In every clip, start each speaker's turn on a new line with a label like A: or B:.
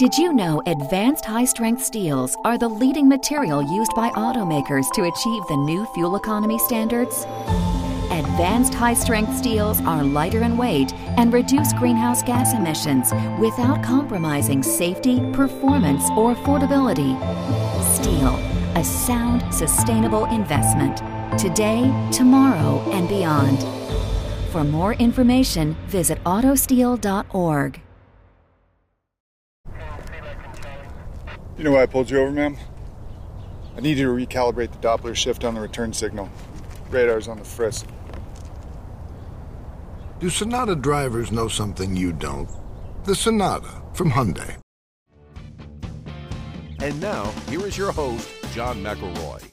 A: Did you know advanced high strength steels are the leading material used by automakers to achieve the new fuel economy standards? Advanced high strength steels are lighter in weight and reduce greenhouse gas emissions without compromising safety, performance, or affordability. Steel, a sound, sustainable investment. Today, tomorrow, and beyond. For more information, visit autosteel.org.
B: You know why I pulled you over, ma'am? I need you to recalibrate the Doppler shift on the return signal. Radar's on the frisk.
C: Do Sonata drivers know something you don't? The Sonata from Hyundai.
D: And now, here is your host, John McElroy.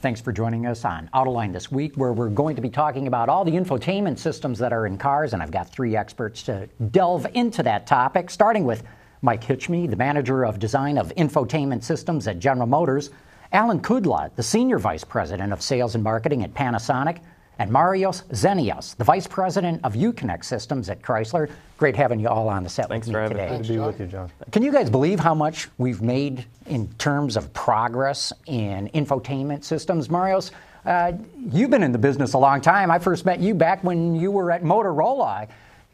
E: Thanks for joining us on Autoline this week, where we're going to be talking about all the infotainment systems that are in cars, and I've got three experts to delve into that topic, starting with Mike Hichme, the manager of design of infotainment systems at General Motors, Alan Kudla, the senior vice president of sales and marketing at Panasonic, and Marios Zenios, the vice president of Uconnect Systems at Chrysler. Great having you all on the set
F: Thanks
E: with
F: for
E: me
F: having
E: today.
F: me.
G: Good to be with you, John.
E: Can you guys believe how much we've made in terms of progress in infotainment systems? Marios, uh, you've been in the business a long time. I first met you back when you were at Motorola.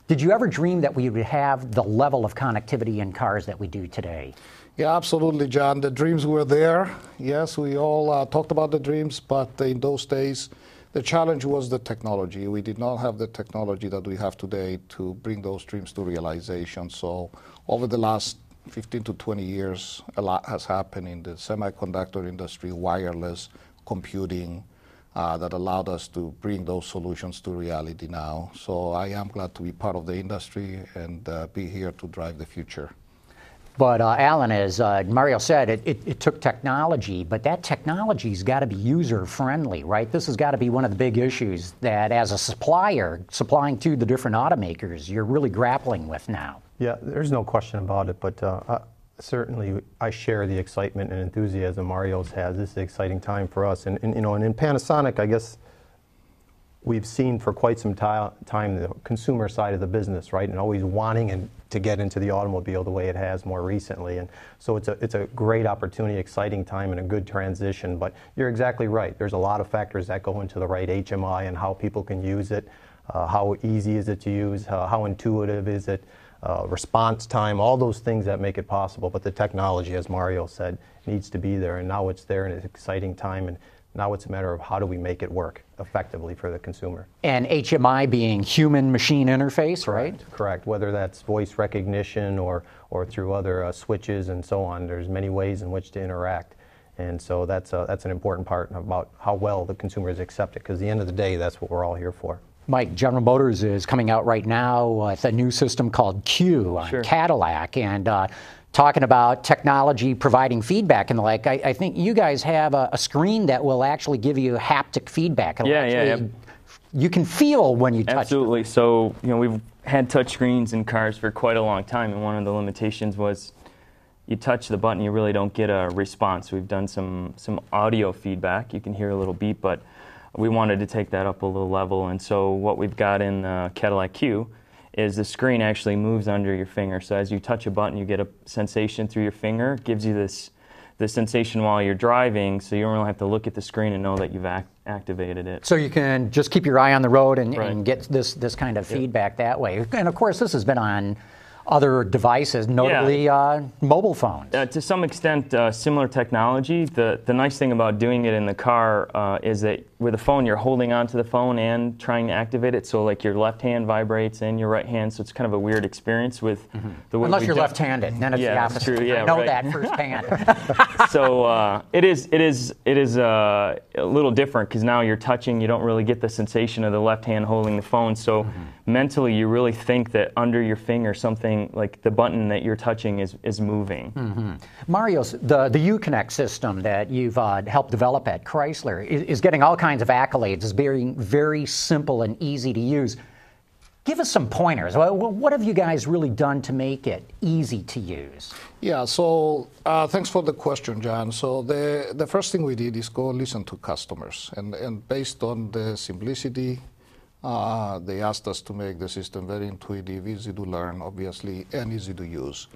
E: Did you ever dream that we would have the level of connectivity in cars that we do today?
G: Yeah, absolutely, John. The dreams were there. Yes, we all uh, talked about the dreams, but in those days, the challenge was the technology. We did not have the technology that we have today to bring those dreams to realization. So, over the last 15 to 20 years, a lot has happened in the semiconductor industry, wireless, computing, that allowed us to bring those solutions to reality now. So, I am glad to be part of the industry and uh, be here to drive the future.
E: But uh, Alan, as uh, Mario said, it, it, it, took technology, but that technology's got to be user friendly, right? This has got to be one of the big issues that, as a supplier, supplying to the different automakers, you're really grappling with now.
H: Yeah, there's no question about it. But uh, certainly, I share the excitement and enthusiasm Mario's has. This is an exciting time for us, and, and you know, and in Panasonic, I guess we've seen for quite some time the consumer side of the business, right, and always wanting and to get into the automobile the way it has more recently. And so it's a, it's a great opportunity, exciting time, and a good transition. But you're exactly right. There's a lot of factors that go into the right HMI and how people can use it, uh, how easy is it to use, uh, how intuitive is it, uh, response time, all those things that make it possible. But the technology, as Mario said, needs to be there. And now it's there, and it's an exciting time. And now it's a matter of how do we make it work effectively for the consumer.
E: And HMI being human machine interface,
H: Correct.
E: right?
H: Correct. Whether that's voice recognition or, or through other uh, switches and so on, there's many ways in which to interact. And so that's, uh, that's an important part about how well the consumers accept it, because at the end of the day, that's what we're all here for.
E: Mike, General Motors is coming out right now with a new system called CUE on
F: Sure.
E: Cadillac. And uh, talking about technology providing feedback and the like, I, I think you guys have a, a screen that will actually give you haptic feedback. It'll
F: Yeah, yeah, yeah.
E: You can feel when you touch them.
F: Absolutely. So, you know, we've had touch screens in cars for quite a long time, and one of the limitations was you touch the button, you really don't get a response. We've done some some audio feedback. You can hear a little beep, but we wanted to take that up a little level, and so what we've got in the Cadillac CUE is the screen actually moves under your finger. So as you touch a button, you get a sensation through your finger. It gives you this this sensation while you're driving, so you don't really have to look at the screen and know that you've act- activated it.
E: So you can just keep your eye on the road and,
F: Right.
E: and get this this kind of feedback that way. And of course, this has been on other devices, notably uh, mobile phones.
F: Uh, to some extent, uh, similar technology. The the nice thing about doing it in the car uh, is that with a phone, you're holding onto the phone and trying to activate it. So like your left hand vibrates and your right hand. So it's kind of a weird experience with the way
E: Unless you're left-handed, then it's
F: Yeah,
E: the opposite.
F: true. Yeah,
E: I know
F: right.
E: that firsthand.
F: so uh, it is it is it is uh, a little different because now you're touching. You don't really get the sensation of the left hand holding the phone. So
E: Mm-hmm.
F: Mentally, you really think that under your finger, something like the button that you're touching is is moving.
E: Mm-hmm. Mario's the the Uconnect system that you've uh, helped develop at Chrysler is, is getting all kinds of accolades as being very simple and easy to use. Give us some pointers. What, what have you guys really done to make it easy to use?
G: Yeah, so uh, thanks for the question, John. So the, the first thing we did is go listen to customers. And, and based on the simplicity, uh, they asked us to make the system very intuitive, easy to learn, obviously, and easy to use.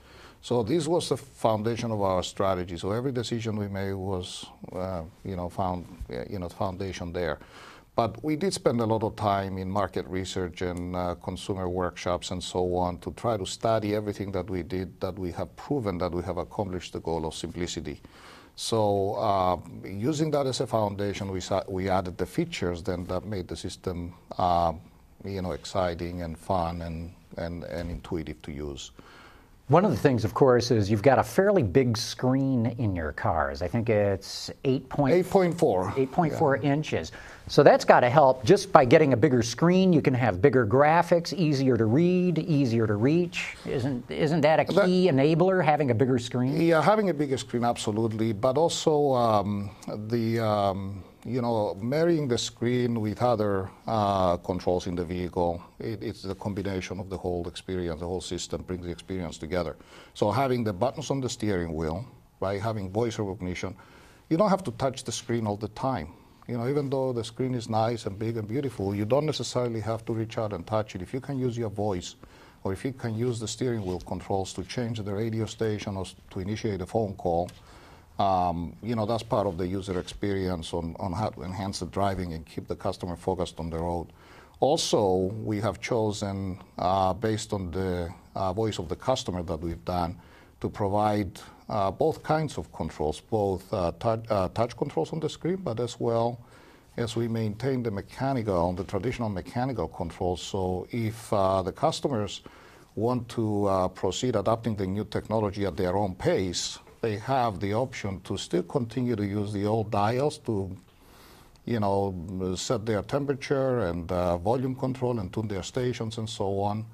G: So this was the foundation of our strategy. So every decision we made was, uh, you know, found, you know, foundation there. But we did spend a lot of time in market research and uh, consumer workshops and so on to try to study everything that we did that we have proven that we have accomplished the goal of simplicity. So uh, using that as a foundation, we, we added the features then that made the system uh, you know, exciting and fun and, and, and intuitive to use.
E: One of the things, of course, is you've got a fairly big screen in your cars. I think it's 8.4
G: 8.4
E: 8.4 yeah. inches. So that's got to help just by getting a bigger screen. You can have bigger graphics, easier to read, easier to reach. Isn't isn't that a key that, enabler? Having a bigger screen.
G: Yeah, having a bigger screen, absolutely. But also um, the um, you know, marrying the screen with other uh, controls in the vehicle, it, it's the combination of the whole experience, the whole system brings the experience together. So having the buttons on the steering wheel, right, having voice recognition, you don't have to touch the screen all the time. You know, even though the screen is nice and big and beautiful, you don't necessarily have to reach out and touch it. If you can use your voice, or if you can use the steering wheel controls to change the radio station or to initiate a phone call, um, you know, that's part of the user experience on, on how to enhance the driving and keep the customer focused on the road. Also, we have chosen, uh, based on the uh, voice of the customer that we've done, to provide uh, both kinds of controls, both uh, touch, uh, touch controls on the screen, but as well as we maintain the mechanical, the traditional mechanical controls. So if uh, the customers want to proceed adopting the new technology at their own pace, they have the option to still continue to use the old dials to, you know, set their temperature and uh, volume control and tune their stations and so on.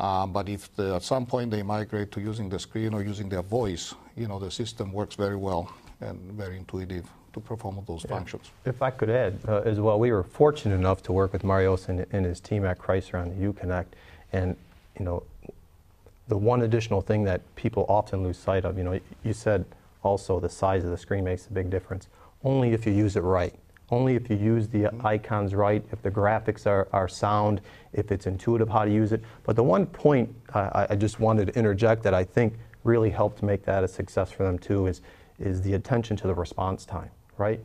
G: Uh, but if the, at some point they migrate to using the screen or using their voice, you know, the system works very well and very intuitive to perform those yeah. functions.
H: If I could add uh, as well, we were fortunate enough to work with Marios and, and his team at Chrysler on the Uconnect, and you know, the one additional thing that people often lose sight of, you know, you said also the size of the screen makes a big difference. Only if you use it right. Only if you use the icons right, if the graphics are, are sound, if it's intuitive how to use it. But the one point uh, I, I just wanted to interject that I think really helped make that a success for them too is, is the attention to the response time, right?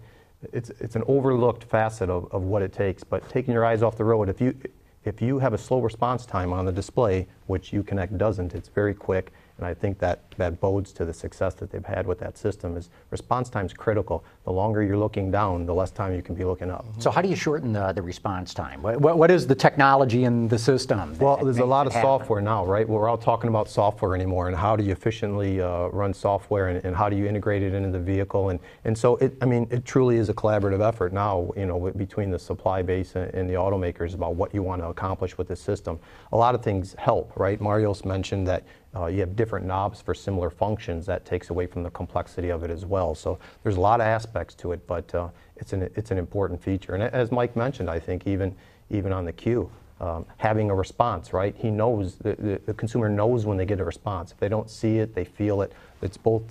H: It's, it's an overlooked facet of, of what it takes, but taking your eyes off the road, if you, if you have a slow response time on the display, which Uconnect doesn't, it's very quick, and I think that, that bodes to the success that they've had with that system is response time is critical. The longer you're looking down, the less time you can be looking up.
E: So how do you shorten the, the response time? What, what, what is the technology in the system?
H: Well, there's a lot of software now, right? We're all talking about software anymore and how do you efficiently uh, run software and, and, how do you integrate it into the vehicle. And, and so, it, I mean, it truly is a collaborative effort now, you know, between the supply base and, and the automakers about what you want to accomplish with the system. A lot of things help, right? Marios mentioned that uh, you have different knobs for similar functions. That takes away from the complexity of it as well. So there's a lot of aspects to it, but uh, it's an it's an important feature. And as Mike mentioned, I think even even on the CUE, um, having a response, right? He knows the, the, the, consumer knows when they get a response. If they don't see it, they feel it. It's both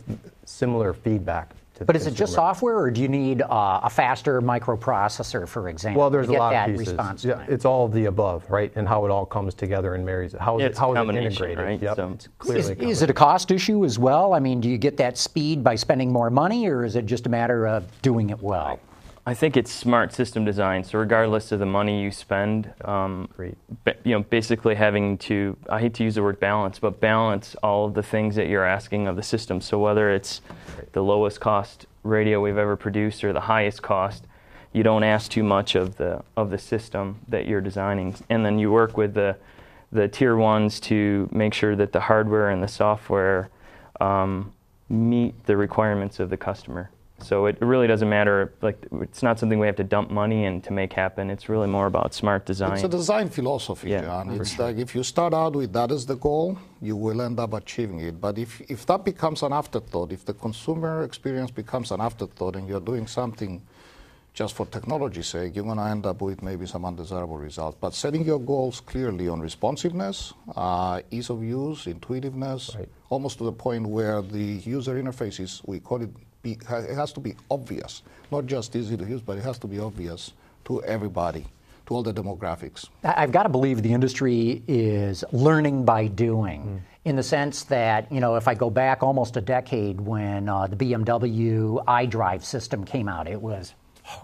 H: similar feedback
E: but is it just software, or do you need uh, a faster microprocessor, for example?
H: Well, there's
E: a
H: lot of pieces. Yeah, it's all of the above, right? And how it all comes together and marries it. How is,
F: it's
H: it, how
F: is
H: it integrated?
F: Right?
H: Yep.
F: So
H: it's clearly
E: is, is it a cost issue as well? I mean, do you get that speed by spending more money, or is it just a matter of doing it well?
F: I think it's smart system design. So regardless of the money you spend, um, you know, basically having to, I hate to use the word balance, but balance all of the things that you're asking of the system. So whether it's the lowest cost radio we've ever produced or the highest cost, you don't ask too much of the of the system that you're designing, and then you work with the the tier ones to make sure that the hardware and the software um, meet the requirements of the customer. So it really doesn't matter. Like it's not something we have to dump money in to make happen. It's really more about smart design.
G: It's a design philosophy, yeah, John. It's sure. like if you start out with that as the goal, you will end up achieving it. But if if that becomes an afterthought, if the consumer experience becomes an afterthought, and you're doing something just for technology's sake, you're going to end up with maybe some undesirable results. But setting your goals clearly on responsiveness, uh, ease of use, intuitiveness, right. almost to the point where the user interface is, we call it be, it has to be obvious, not just easy to use, but it has to be obvious to everybody. to all the demographics.
E: I've got to believe the industry is learning by doing. Mm. In the sense that, you know, if I go back almost a decade when uh, the BMW iDrive system came out, it was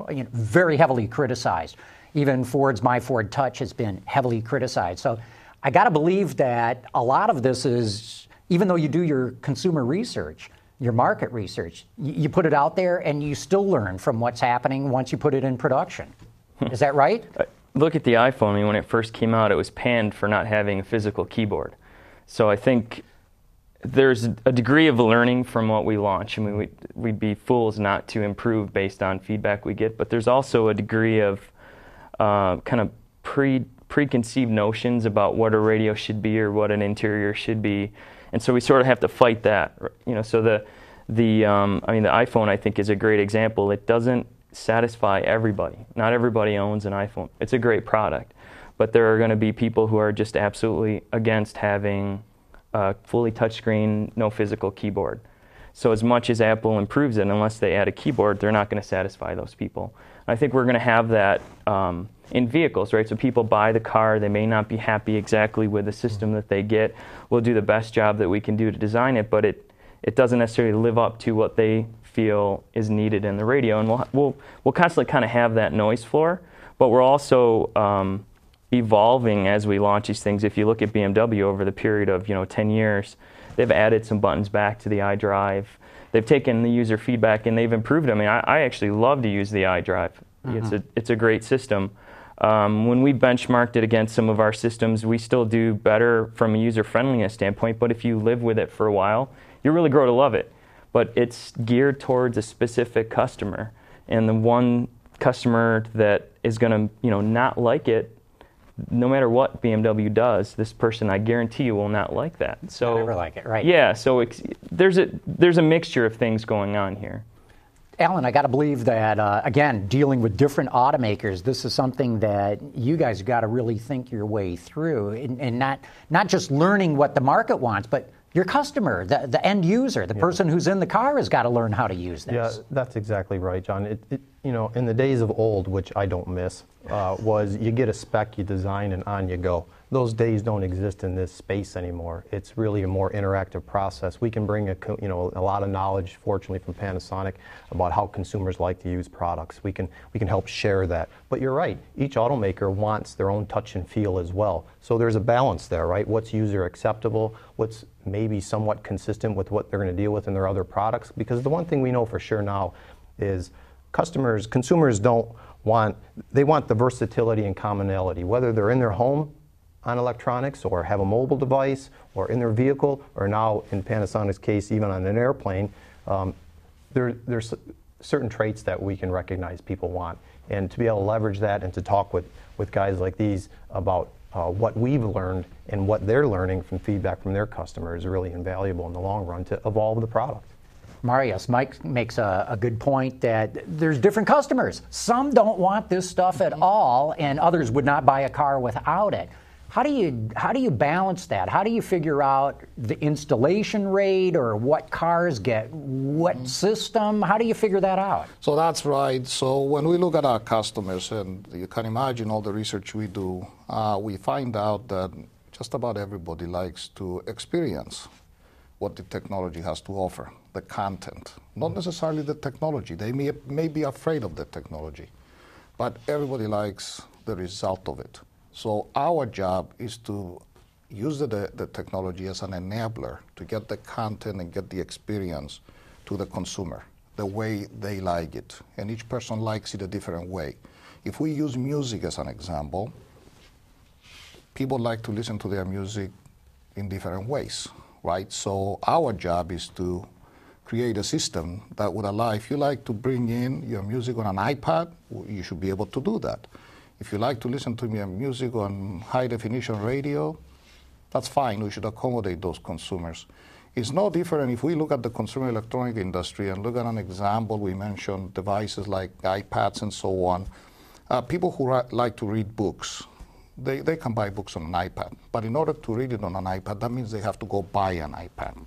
E: you know, very heavily criticized. Even Ford's My Ford Touch has been heavily criticized. So I got to believe that a lot of this is, even though you do your consumer research, your market research, you put it out there and you still learn from what's happening once you put it in production. Is that right?
F: Uh, look at the iPhone. I mean, when it first came out, it was panned for not having a physical keyboard. So I think there's a degree of learning from what we launch. I mean, we, we'd be fools not to improve based on feedback we get, but there's also a degree of uh, kind of pre preconceived notions about what a radio should be or what an interior should be, and so we sort of have to fight that. You know, so the the um, I mean the iPhone I think is a great example. It doesn't satisfy everybody. Not everybody owns an iPhone. It's a great product, but there are going to be people who are just absolutely against having a fully touchscreen, no physical keyboard. So as much as Apple improves it, unless they add a keyboard, they're not going to satisfy those people. I think we're going to have that um, in vehicles, right? So people buy the car, they may not be happy exactly with the system that they get. We'll do the best job that we can do to design it, but it it doesn't necessarily live up to what they feel is needed in the radio, and we'll we'll we'll constantly kind of have that noise floor, but we're also um, evolving as we launch these things. If you look at BMW over the period of you know 10 years, they've added some buttons back to the iDrive they've taken the user feedback and they've improved it. I mean, I, I actually love to use the iDrive. Mm-hmm. It's a it's a great system. Um, when we benchmarked it against some of our systems, we still do better from a user friendliness standpoint. But if you live with it for a while, you really grow to love it. But it's geared towards a specific customer, and the one customer that is going to you know not like it no matter what BMW does, this person I guarantee you will not like that.
E: So never like it, right?
F: Yeah. So there's a there's a mixture of things going on here.
E: Alan, I got to believe that uh, again, dealing with different automakers, this is something that you guys got to really think your way through, and, and, not not just learning what the market wants, but your customer, the, the end user, the yeah. person who's in the car has got to learn how to use this.
H: Yeah, that's exactly right, John. It, it, you know, in the days of old, which I don't miss, uh, was you get a spec, you design, and on you go. Those days don't exist in this space anymore. It's really a more interactive process. We can bring a, you know, a lot of knowledge, fortunately, from Panasonic about how consumers like to use products. We can, we can help share that. But you're right, each automaker wants their own touch and feel as well. So there's a balance there, right? What's user acceptable? What's maybe somewhat consistent with what they're going to deal with in their other products? Because the one thing we know for sure now is customers, consumers don't want, they want the versatility and commonality, whether they're in their home on electronics or have a mobile device or in their vehicle or now in Panasonic's case even on an airplane. Um, there, there's certain traits that we can recognize people want. And to be able to leverage that and to talk with, with guys like these about uh, what we've learned and what they're learning from feedback from their customers is really invaluable in the long run to evolve the product.
E: Marios, Mike makes a, a, good point that there's different customers. Some don't want this stuff at all, and others would not buy a car without it. How do you how do you balance that? How do you figure out the installation rate or what cars get what mm-hmm. system? How do you figure that out?
G: So that's right. So when we look at our customers, and you can imagine all the research we do, uh, we find out that just about everybody likes to experience what the technology has to offer, the content, not necessarily the technology. They may, may be afraid of the technology, but everybody likes the result of it. So our job is to use the, the technology as an enabler to get the content and get the experience to the consumer the way they like it. And each person likes it a different way. If we use music as an example, people like to listen to their music in different ways right? So our job is to create a system that would allow, if you like to bring in your music on an iPad, you should be able to do that. If you like to listen to music on high definition radio, that's fine. We should accommodate those consumers. It's no different if we look at the consumer electronic industry and look at an example. We mentioned devices like iPads and so on. Uh, people who ra- like to read books, they, they can buy books on an iPad. But in order to read it on an iPad, that means they have to go buy an iPad.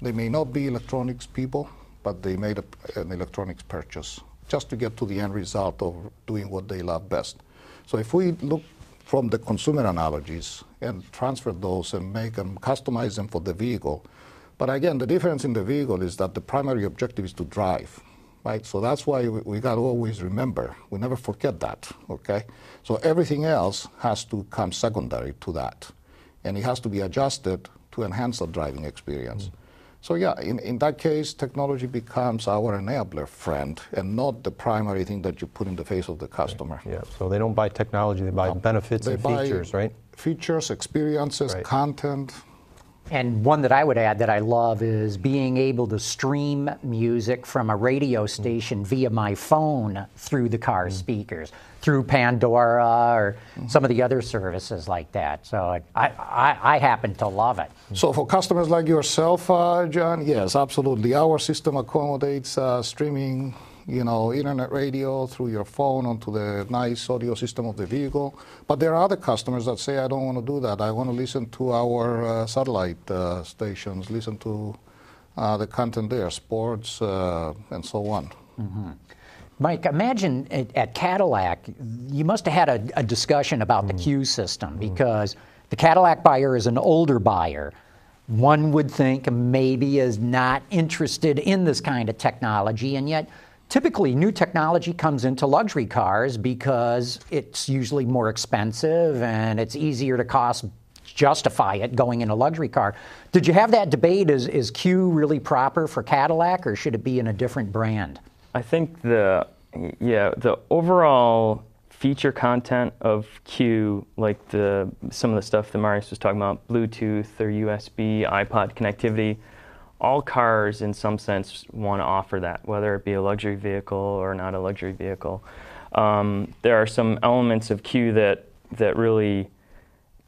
G: They may not be electronics people, but they made a, an electronics purchase just to get to the end result of doing what they love best. So if we look from the consumer analogies and transfer those and make them, customize them for the vehicle. But again, the difference in the vehicle is that the primary objective is to drive, right? So that's why we, we got to always remember, we never forget that, okay? So everything else has to come secondary to that. And it has to be adjusted to enhance the driving experience. Mm. So yeah, in, in that case, technology becomes our enabler friend and not the primary thing that you put in the face of the customer.
H: Right. Yeah, so they don't buy technology, they buy benefits
G: they
H: and
G: buy
H: features, right?
G: Features, experiences, right. content,
E: and one that I would add that I love is being able to stream music from a radio station mm. via my phone through the car mm. speakers, through Pandora or mm. some of the other services like that. So I, I, I, happen to love it.
G: So for customers like yourself, uh, John, yes, absolutely. Our system accommodates uh, streaming you know, internet radio through your phone onto the nice audio system of the vehicle. But there are other customers that say, I don't want to do that. I want to listen to our uh, satellite uh, stations, listen to uh, the content there, sports, uh, and so on.
E: Mm-hmm. Mike, imagine at, at, Cadillac, you must have had a, a discussion about mm. the CUE system mm. because the Cadillac buyer is an older buyer one would think maybe is not interested in this kind of technology, and yet Typically, new technology comes into luxury cars because it's usually more expensive and it's easier to cost justify it going in a luxury car. Did you have that debate? Is, is CUE really proper for Cadillac or should it be in a different brand?
F: I think the yeah the overall feature content of CUE, like the some of the stuff that Marios was talking about, Bluetooth or USB, iPod connectivity all cars, in some sense, want to offer that, whether it be a luxury vehicle or not a luxury vehicle. Um, there are some elements of CUE that that really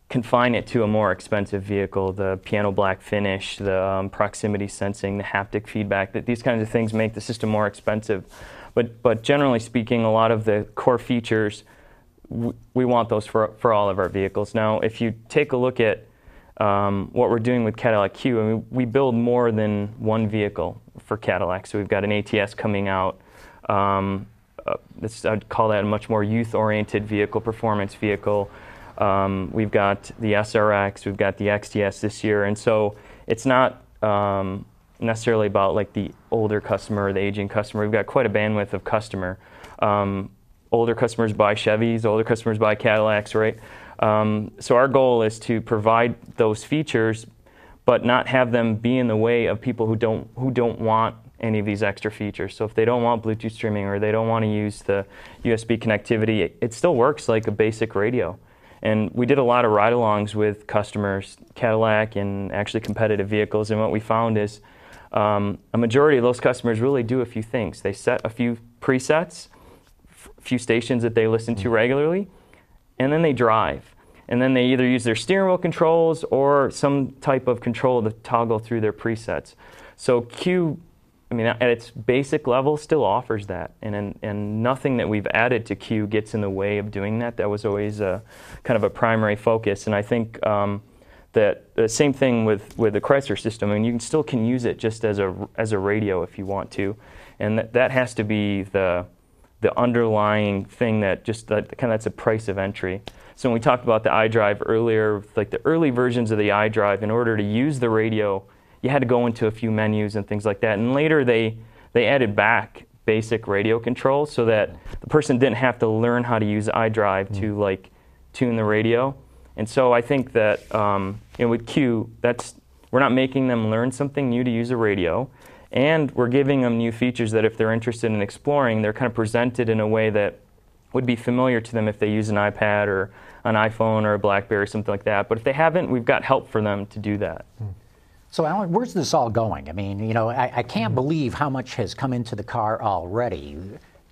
F: confine it to a more expensive vehicle. The piano black finish, the um, proximity sensing, the haptic feedback. That these kinds of things make the system more expensive. But but generally speaking, a lot of the core features we want those for for all of our vehicles. Now, if you take a look at um, what we're doing with Cadillac I mean, we build more than one vehicle for Cadillac. So we've got an ATS coming out. Um, uh, I'd call that a much more youth-oriented vehicle, performance vehicle. Um, we've got the SRX, we've got the XTS this year, and so it's not um, necessarily about like the older customer or the aging customer. We've got quite a bandwidth of customer. Um, older customers buy Chevys, older customers buy Cadillacs, right? Um, so our goal is to provide those features, but not have them be in the way of people who don't who don't want any of these extra features. So if they don't want Bluetooth streaming or they don't want to use the USB connectivity, it, it still works like a basic radio. And we did a lot of ride-alongs with customers, Cadillac and actually competitive vehicles. And what we found is um, a majority of those customers really do a few things. They set a few presets, a few stations that they listen to regularly, and then they drive. And then they either use their steering wheel controls or some type of control to toggle through their presets. So CUE, I mean, at its basic level, still offers that. And, and, and nothing that we've added to CUE gets in the way of doing that. That was always a, kind of a primary focus. And I think um, that the same thing with, with the Chrysler system. I mean, you can still can use it just as a, as a radio if you want to. And that, that has to be the, the underlying thing that just that kind of that's a price of entry. So when we talked about the iDrive earlier, like the early versions of the iDrive, in order to use the radio, you had to go into a few menus and things like that. And later they they added back basic radio controls so that the person didn't have to learn how to use iDrive mm. to like tune the radio. And so I think that um, you know, with CUE, that's we're not making them learn something new to use a radio. And we're giving them new features that if they're interested in exploring, they're kind of presented in a way that would be familiar to them if they use an iPad or an iPhone or a Blackberry or something like that. But if they haven't, we've got help for them to do that. Hmm.
E: So, Alan, where's this all going? I mean, you know, I, I can't believe how much has come into the car already.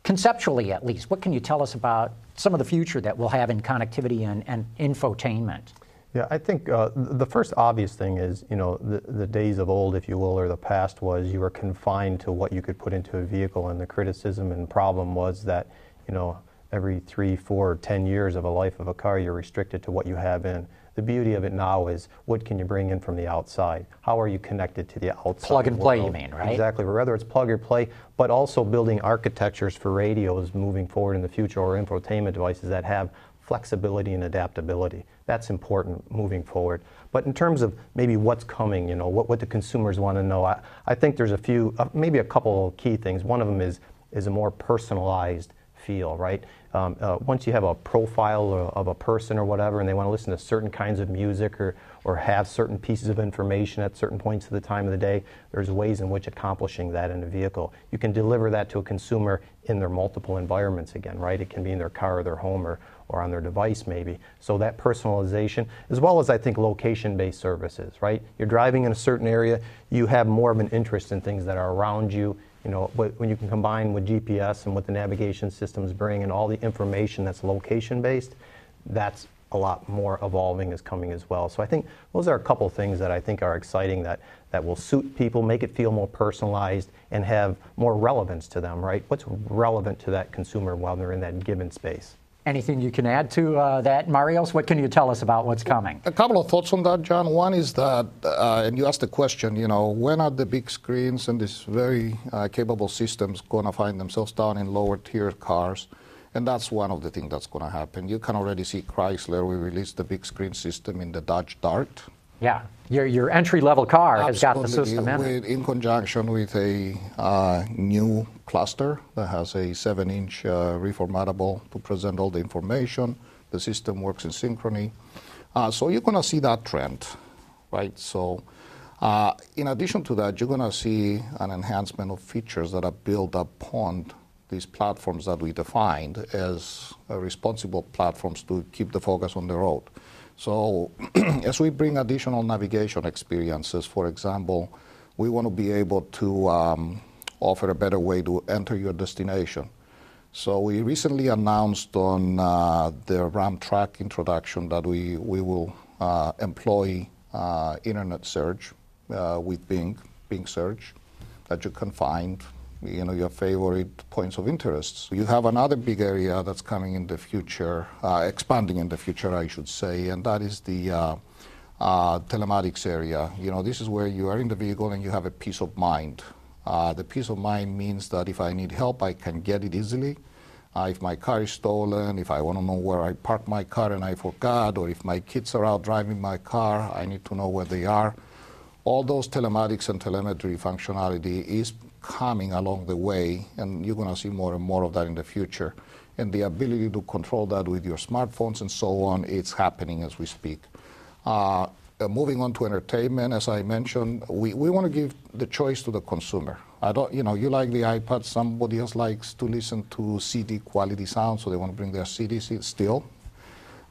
E: Conceptually, at least, what can you tell us about some of the future that we'll have in connectivity and, and infotainment?
H: Yeah, I think uh, the first obvious thing is, you know, the, the days of old, if you will, or the past was you were confined to what you could put into a vehicle, and the criticism and problem was that, you know, every three, four, ten years of a life of a car, you're restricted to what you have in. The beauty of it now is what can you bring in from the outside? How are you connected to the outside?
E: Plug and play, you mean, right?
H: Exactly. Whether it's plug or play, but also building architectures for radios moving forward in the future or infotainment devices that have flexibility and adaptability. That's important moving forward. But in terms of maybe what's coming, you know, what, what the consumers want to know, I, I think there's a few, uh, maybe a couple key things. One of them is, is a more personalized feel, right? Um, uh, once you have a profile of a person or whatever, and they want to listen to certain kinds of music or, or have certain pieces of information at certain points of the time of the day, there's ways in which accomplishing that in a vehicle. You can deliver that to a consumer in their multiple environments again, right? It can be in their car or their home or, or on their device maybe. So that personalization, as well as I think location-based services, right? You're driving in a certain area, you have more of an interest in things that are around you. You know, when you can combine with GPS and what the navigation systems bring and all the information that's location-based, that's a lot more evolving is coming as well. So I think those are a couple things that I think are exciting that, that will suit people, make it feel more personalized, and have more relevance to them, right? What's relevant to that consumer while they're in that given space?
E: Anything you can add to uh, that, Marios? What can you tell us about what's coming?
G: A couple of thoughts on that, John. One is that, uh, and you asked the question, you know, when are the big screens and these very uh, capable systems going to find themselves down in lower tier cars? And that's one of the things that's going to happen. You can already see Chrysler. We released the big screen system in the Dodge Dart.
E: Yeah, your, your entry level car Absolutely. has got the system in
G: it. In conjunction with a uh, new cluster that has a 7 inch uh, reformatable to present all the information. The system works in synchrony. Uh, so you're going to see that trend, right? So, uh, in addition to that, you're going to see an enhancement of features that are built upon these platforms that we defined as uh, responsible platforms to keep the focus on the road. So as we bring additional navigation experiences, for example, we want to be able to um, offer a better way to enter your destination. So we recently announced on uh, the Ram Track introduction that we, we will uh, employ uh, internet search uh, with Bing, Bing search, that you can find you know, your favorite points of interests. You have another big area that's coming in the future, uh, expanding in the future, I should say, and that is the uh, uh, telematics area. You know, this is where you are in the vehicle and you have a peace of mind. Uh, the peace of mind means that if I need help, I can get it easily. Uh, if my car is stolen, if I want to know where I parked my car and I forgot, or if my kids are out driving my car, I need to know where they are. All those telematics and telemetry functionality is coming along the way, and you're going to see more and more of that in the future. And the ability to control that with your smartphones and so on, it's happening as we speak. Uh, uh, moving on to entertainment, as I mentioned, we, we want to give the choice to the consumer. I don't, you know, you like the iPad, somebody else likes to listen to CD quality sound, so they want to bring their CDs still.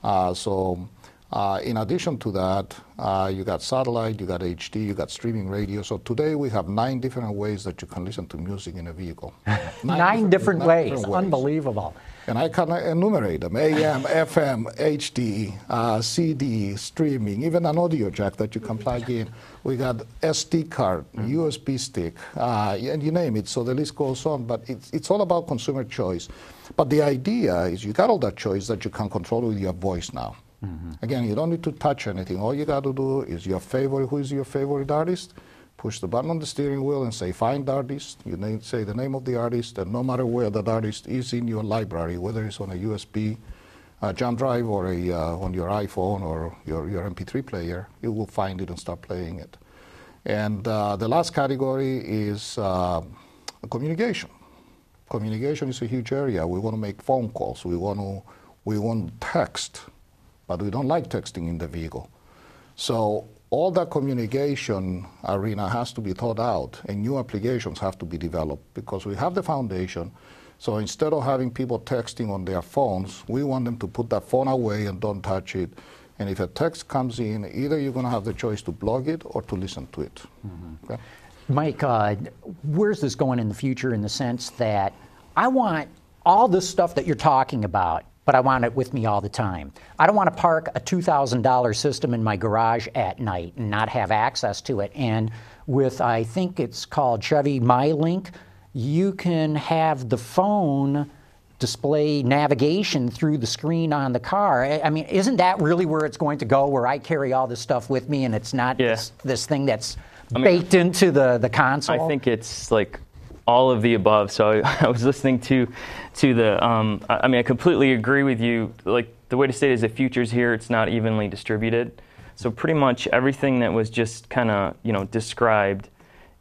G: Uh, so uh, in addition to that, uh, you got satellite, you got HD, you got streaming radio. So today we have nine different ways that you can listen to music in a vehicle.
E: Nine, nine different, different, nine ways. different, ways. Unbelievable.
G: And I can enumerate them AM, FM, HD, uh, CD, streaming, even an audio jack that you can plug in. We got SD card, mm. USB stick, uh, and you name it. So the list goes on. But it's, it's all about consumer choice. But the idea is you got all that choice that you can control with your voice now. Mm-hmm. Again, you don't need to touch anything. All you got to do is your favorite, who is your favorite artist? Push the button on the steering wheel and say, find artist. You name, say the name of the artist, and no matter where that artist is in your library, whether it's on a USB uh, jump drive or a, uh, on your iPhone or your, your MP3 player, you will find it and start playing it. And uh, the last category is uh, communication. Communication is a huge area. We want to make phone calls. We want to we want text but we don't like texting in the vehicle. So all that communication arena has to be thought out and new applications have to be developed because we have the foundation. So instead of having people texting on their phones, we want them to put that phone away and don't touch it. And if a text comes in, either you're going to have the choice to blog it or to listen to it. Mm-hmm.
E: Okay? Mike, uh, where's this going in the future in the sense that I want all this stuff that you're talking about but I want it with me all the time. I don't want to park a $2,000 system in my garage at night and not have access to it. And with, I think it's called Chevy MyLink, you can have the phone display navigation through the screen on the car. I mean, isn't that really where it's going to go, where I carry all this stuff with me and it's not yeah. this, this, thing that's I mean, baked into the, the console?
F: I think it's like all of the above. So I, I was listening to to the. Um, I, I mean, I completely agree with you. Like the way to say it is, the future's here. It's not evenly distributed. So pretty much everything that was just kind of you know described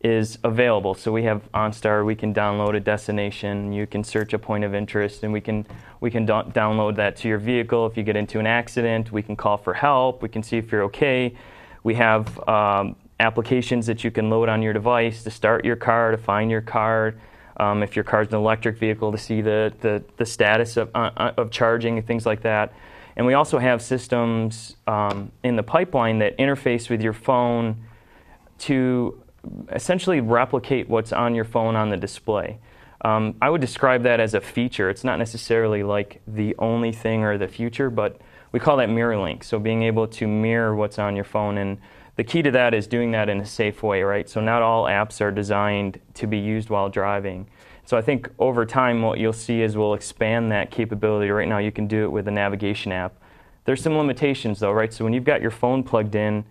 F: is available. So we have OnStar. We can download a destination. You can search a point of interest, and we can we can do- download that to your vehicle. If you get into an accident, we can call for help. We can see if you're okay. We have um, applications that you can load on your device to start your car, to find your car. Um, if your car's an electric vehicle, to see the the, the status of uh, uh of charging and things like that. And we also have systems um, in the pipeline that interface with your phone to essentially replicate what's on your phone on the display. Um, I would describe that as a feature. It's not necessarily like the only thing or the future, but we call that MirrorLink. So being able to mirror what's on your phone, and the key to that is doing that in a safe way, right? So not all apps are designed to be used while driving. So I think over time, what you'll see is we'll expand that capability. Right now, you can do it with a navigation app. There's some limitations, though, right? So when you've got your phone plugged in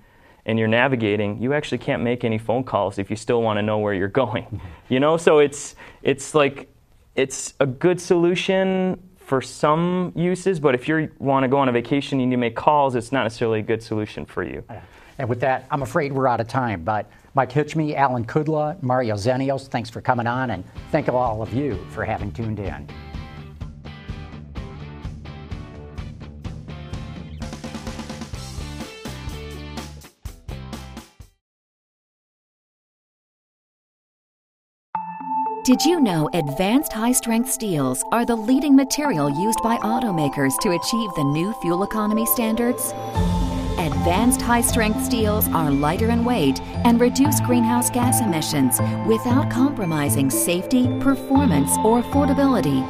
F: and you're navigating, you actually can't make any phone calls if you still want to know where you're going. You know, so it's it's like it's a good solution for some uses, but if you want to go on a vacation, and you need to make calls. It's not necessarily a good solution for you.
E: And with that, I'm afraid we're out of time. But Mike Hichme, Alan Kudla, Mario Zenios, thanks for coming on, and thank all of you for having tuned in.
A: Did you know advanced high strength steels are the leading material used by automakers to achieve the new fuel economy standards? Advanced high strength steels are lighter in weight and reduce greenhouse gas emissions without compromising safety, performance, or affordability.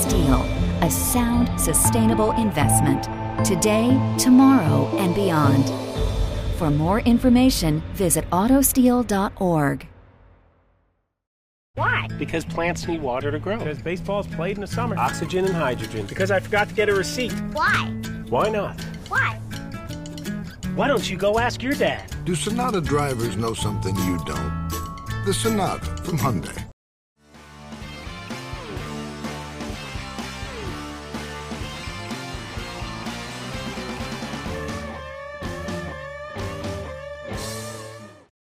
A: Steel, a sound, sustainable investment. Today, tomorrow, and beyond. For more information, visit autosteel.org.
I: Why?
J: Because plants need water to grow.
I: Because baseball's played in the summer.
J: Oxygen and hydrogen.
I: Because I forgot to get a receipt.
K: Why?
J: Why not?
K: Why?
I: Why don't you go ask your dad?
C: Do Sonata drivers know something you don't? The Sonata from Hyundai.